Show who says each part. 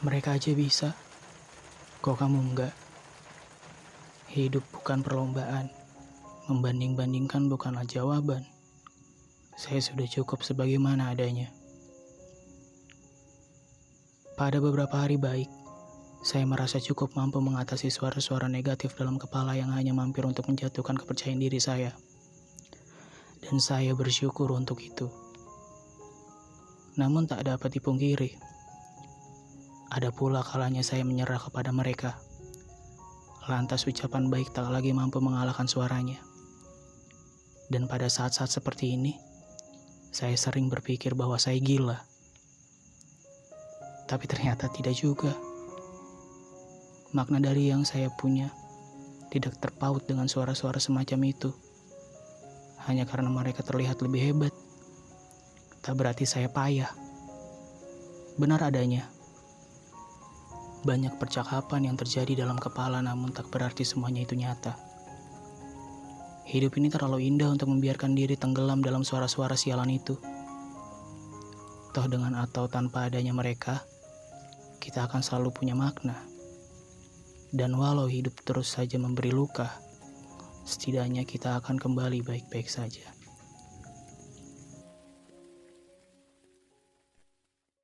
Speaker 1: Mereka aja bisa. Kok kamu enggak? Hidup bukan perlombaan. Membanding-bandingkan bukanlah jawaban. Saya sudah cukup sebagaimana adanya. Pada beberapa hari baik, saya merasa cukup mampu mengatasi suara-suara negatif dalam kepala yang hanya mampir untuk menjatuhkan kepercayaan diri saya. Dan saya bersyukur untuk itu. Namun tak dapat dipungkiri, ada pula kalanya saya menyerah kepada mereka. Lantas ucapan baik tak lagi mampu mengalahkan suaranya. Dan pada saat-saat seperti ini, saya sering berpikir bahwa saya gila. Tapi ternyata tidak juga. Makna dari yang saya punya tidak terpaut dengan suara-suara semacam itu. Hanya karena mereka terlihat lebih hebat. Tak berarti saya payah. Benar adanya banyak percakapan yang terjadi dalam kepala namun tak berarti semuanya itu nyata. Hidup ini terlalu indah untuk membiarkan diri tenggelam dalam suara-suara sialan itu. Toh dengan atau tanpa adanya mereka, kita akan selalu punya makna. Dan walau hidup terus saja memberi luka, setidaknya kita akan kembali baik-baik saja.